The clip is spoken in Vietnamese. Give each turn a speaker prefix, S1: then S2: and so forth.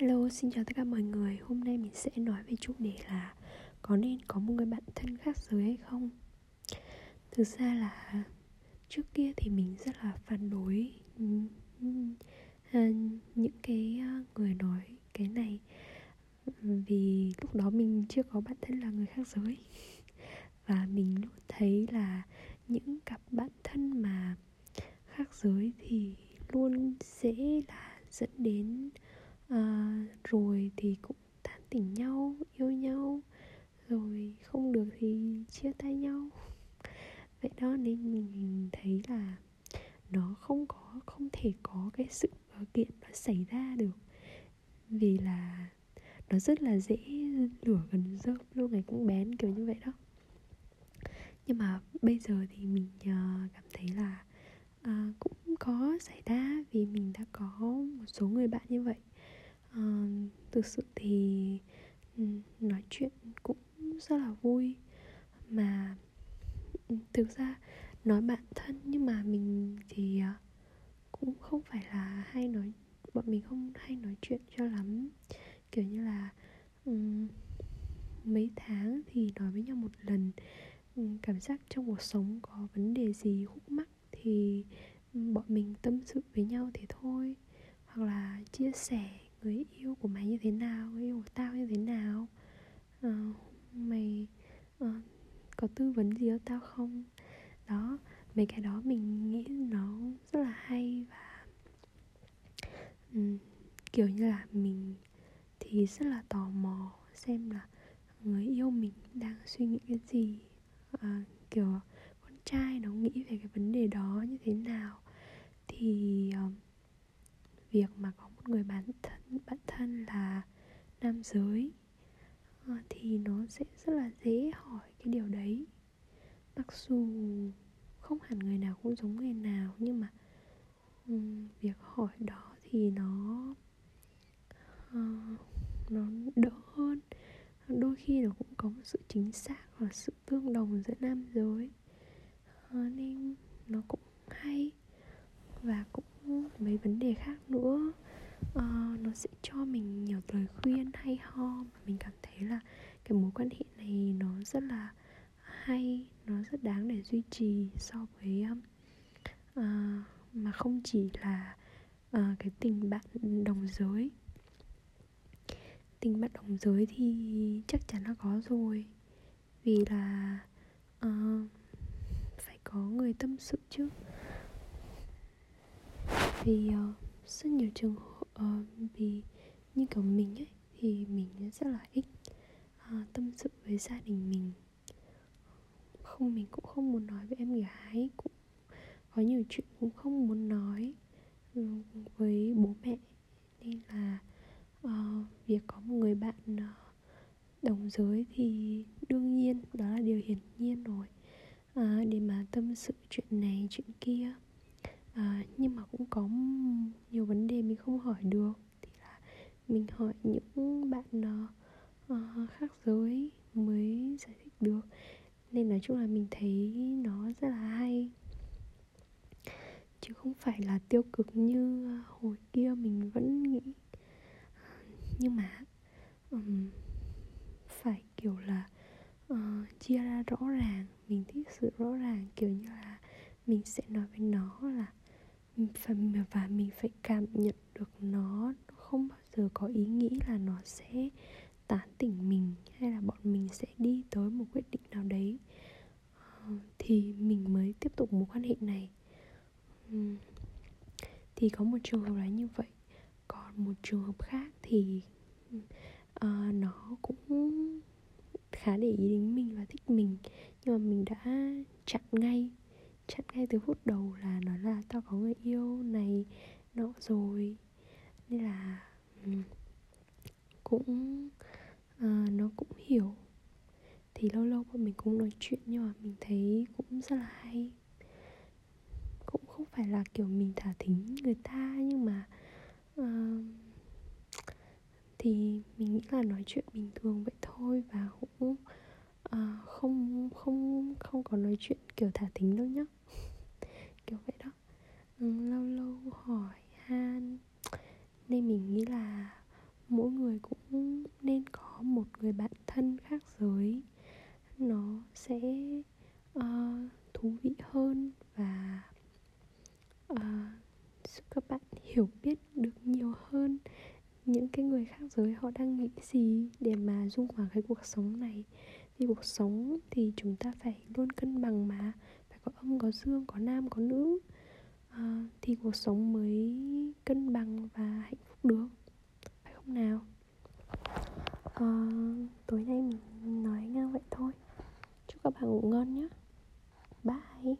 S1: Hello, xin chào tất cả mọi người Hôm nay mình sẽ nói về chủ đề là Có nên có một người bạn thân khác giới hay không? Thực ra là Trước kia thì mình rất là phản đối à, Những cái à, người nói cái này Vì lúc đó mình chưa có bạn thân là người khác giới Và mình luôn thấy là Những cặp bạn thân mà khác giới thì luôn sẽ là dẫn đến à, rồi thì cũng tán tỉnh nhau yêu nhau rồi không được thì chia tay nhau. Vậy đó nên mình thấy là nó không có không thể có cái sự ờ, kiện nó xảy ra được. Vì là nó rất là dễ lửa gần rơm luôn ngày cũng bén kiểu như vậy đó. Nhưng mà bây giờ thì mình uh, cảm thấy là uh, cũng có xảy ra vì mình đã có một số người bạn như vậy uh, thực sự thì nói chuyện cũng rất là vui. Mà ừ, thực ra nói bạn thân nhưng mà mình thì ờ, cũng không phải là hay nói bọn mình không hay nói chuyện cho lắm. Kiểu như là um, mấy tháng thì nói với nhau một lần ừ, cảm giác trong cuộc sống có vấn đề gì khúc mắc thì bọn mình tâm sự với nhau thế thôi. Hoặc là chia sẻ người yêu của mày như thế nào người yêu của tao như thế nào. Uh, mày uh, có tư vấn gì cho tao không? Đó mấy cái đó mình nghĩ nó rất là hay và um, kiểu như là mình thì rất là tò mò xem là người yêu mình đang suy nghĩ cái gì. À, kiểu con trai nó nghĩ về cái vấn đề đó như thế nào. Thì uh, việc mà có một người bạn thân bạn thân là nam giới. Ờ, thì nó sẽ rất là dễ hỏi cái điều đấy. Mặc dù không hẳn người nào cũng giống người nào nhưng mà um, việc hỏi đó thì nó uh, nó đỡ hơn. Đôi khi nó cũng có một sự chính xác và sự tương đồng giữa nam giới. Uh, nên nó cũng hay và cũng mấy vấn đề khác nữa. Uh, sẽ cho mình nhiều lời khuyên hay ho. Mà mình cảm thấy là cái mối quan hệ này nó rất là hay nó rất đáng để duy trì so với uh, mà không chỉ là uh, cái tình bạn đồng giới. Tình bạn đồng giới thì chắc chắn là có rồi. Vì là uh, phải có người tâm sự chứ. Vì uh, rất nhiều trường hợp uh, vì như kiểu mình ấy thì mình rất là ít uh, tâm sự với gia đình mình. Không mình cũng không muốn nói với em gái cũng có nhiều chuyện cũng không muốn nói ừ, với bố mẹ. Nên là uh, việc có một người bạn uh, đồng giới thì đương nhiên đó là điều hiển nhiên rồi. À, để mà tâm sự chuyện này chuyện kia à, nhưng mà cũng có nhiều vấn đề mình không hỏi được. Thì là mình hỏi những bạn uh, khác giới mới giải thích được. Nên nói chung là mình thấy nó rất là hay. Chứ không phải là tiêu cực như ờ, hồi kia mình vẫn nghĩ. Nhưng mà um, phải kiểu là uh, chia ra rõ ràng. Mình thích sự rõ ràng kiểu như là mình sẽ nói với nó là và mình phải cảm nhận được nó không bao giờ có ý nghĩ là nó sẽ tán tỉnh mình hay là bọn mình sẽ đi tới một quyết định nào đấy. Ờ, thì mình mới tiếp tục mối quan hệ này. Thì có một trường hợp là như vậy. Còn một trường hợp khác thì uh, nó cũng khá để ý đến mình và thích mình. Nhưng mà mình đã chặn ngay chặn ngay từ phút đầu là nói là tao có người yêu này nọ rồi. Nên là cũng à, nó cũng hiểu. Thì lâu lâu bọn mình cũng nói chuyện nhưng mà mình thấy cũng rất là hay. Cũng không phải là kiểu mình thả thính người ta nhưng mà uh, thì mình nghĩ là nói chuyện bình thường vậy thôi và cũng uh, không không không có nói chuyện kiểu thả thính đâu nhá kiểu vậy đó ừ, lâu lâu hỏi han nên mình nghĩ là mỗi người cũng nên có một người bạn thân khác giới. Nó sẽ uh, thú vị hơn và uh, giúp các bạn hiểu biết được nhiều hơn những cái người khác giới họ đang nghĩ gì để mà dung hòa cái cuộc sống này. Vì cuộc sống thì chúng ta phải luôn cân bằng mà phải có âm có dương có nam có nữ à, thì cuộc sống mới cân bằng và hạnh phúc được. Phải không nào? À, tối nay mình nói ngang vậy thôi. Chúc các bạn ngủ ngon nhé. Bye.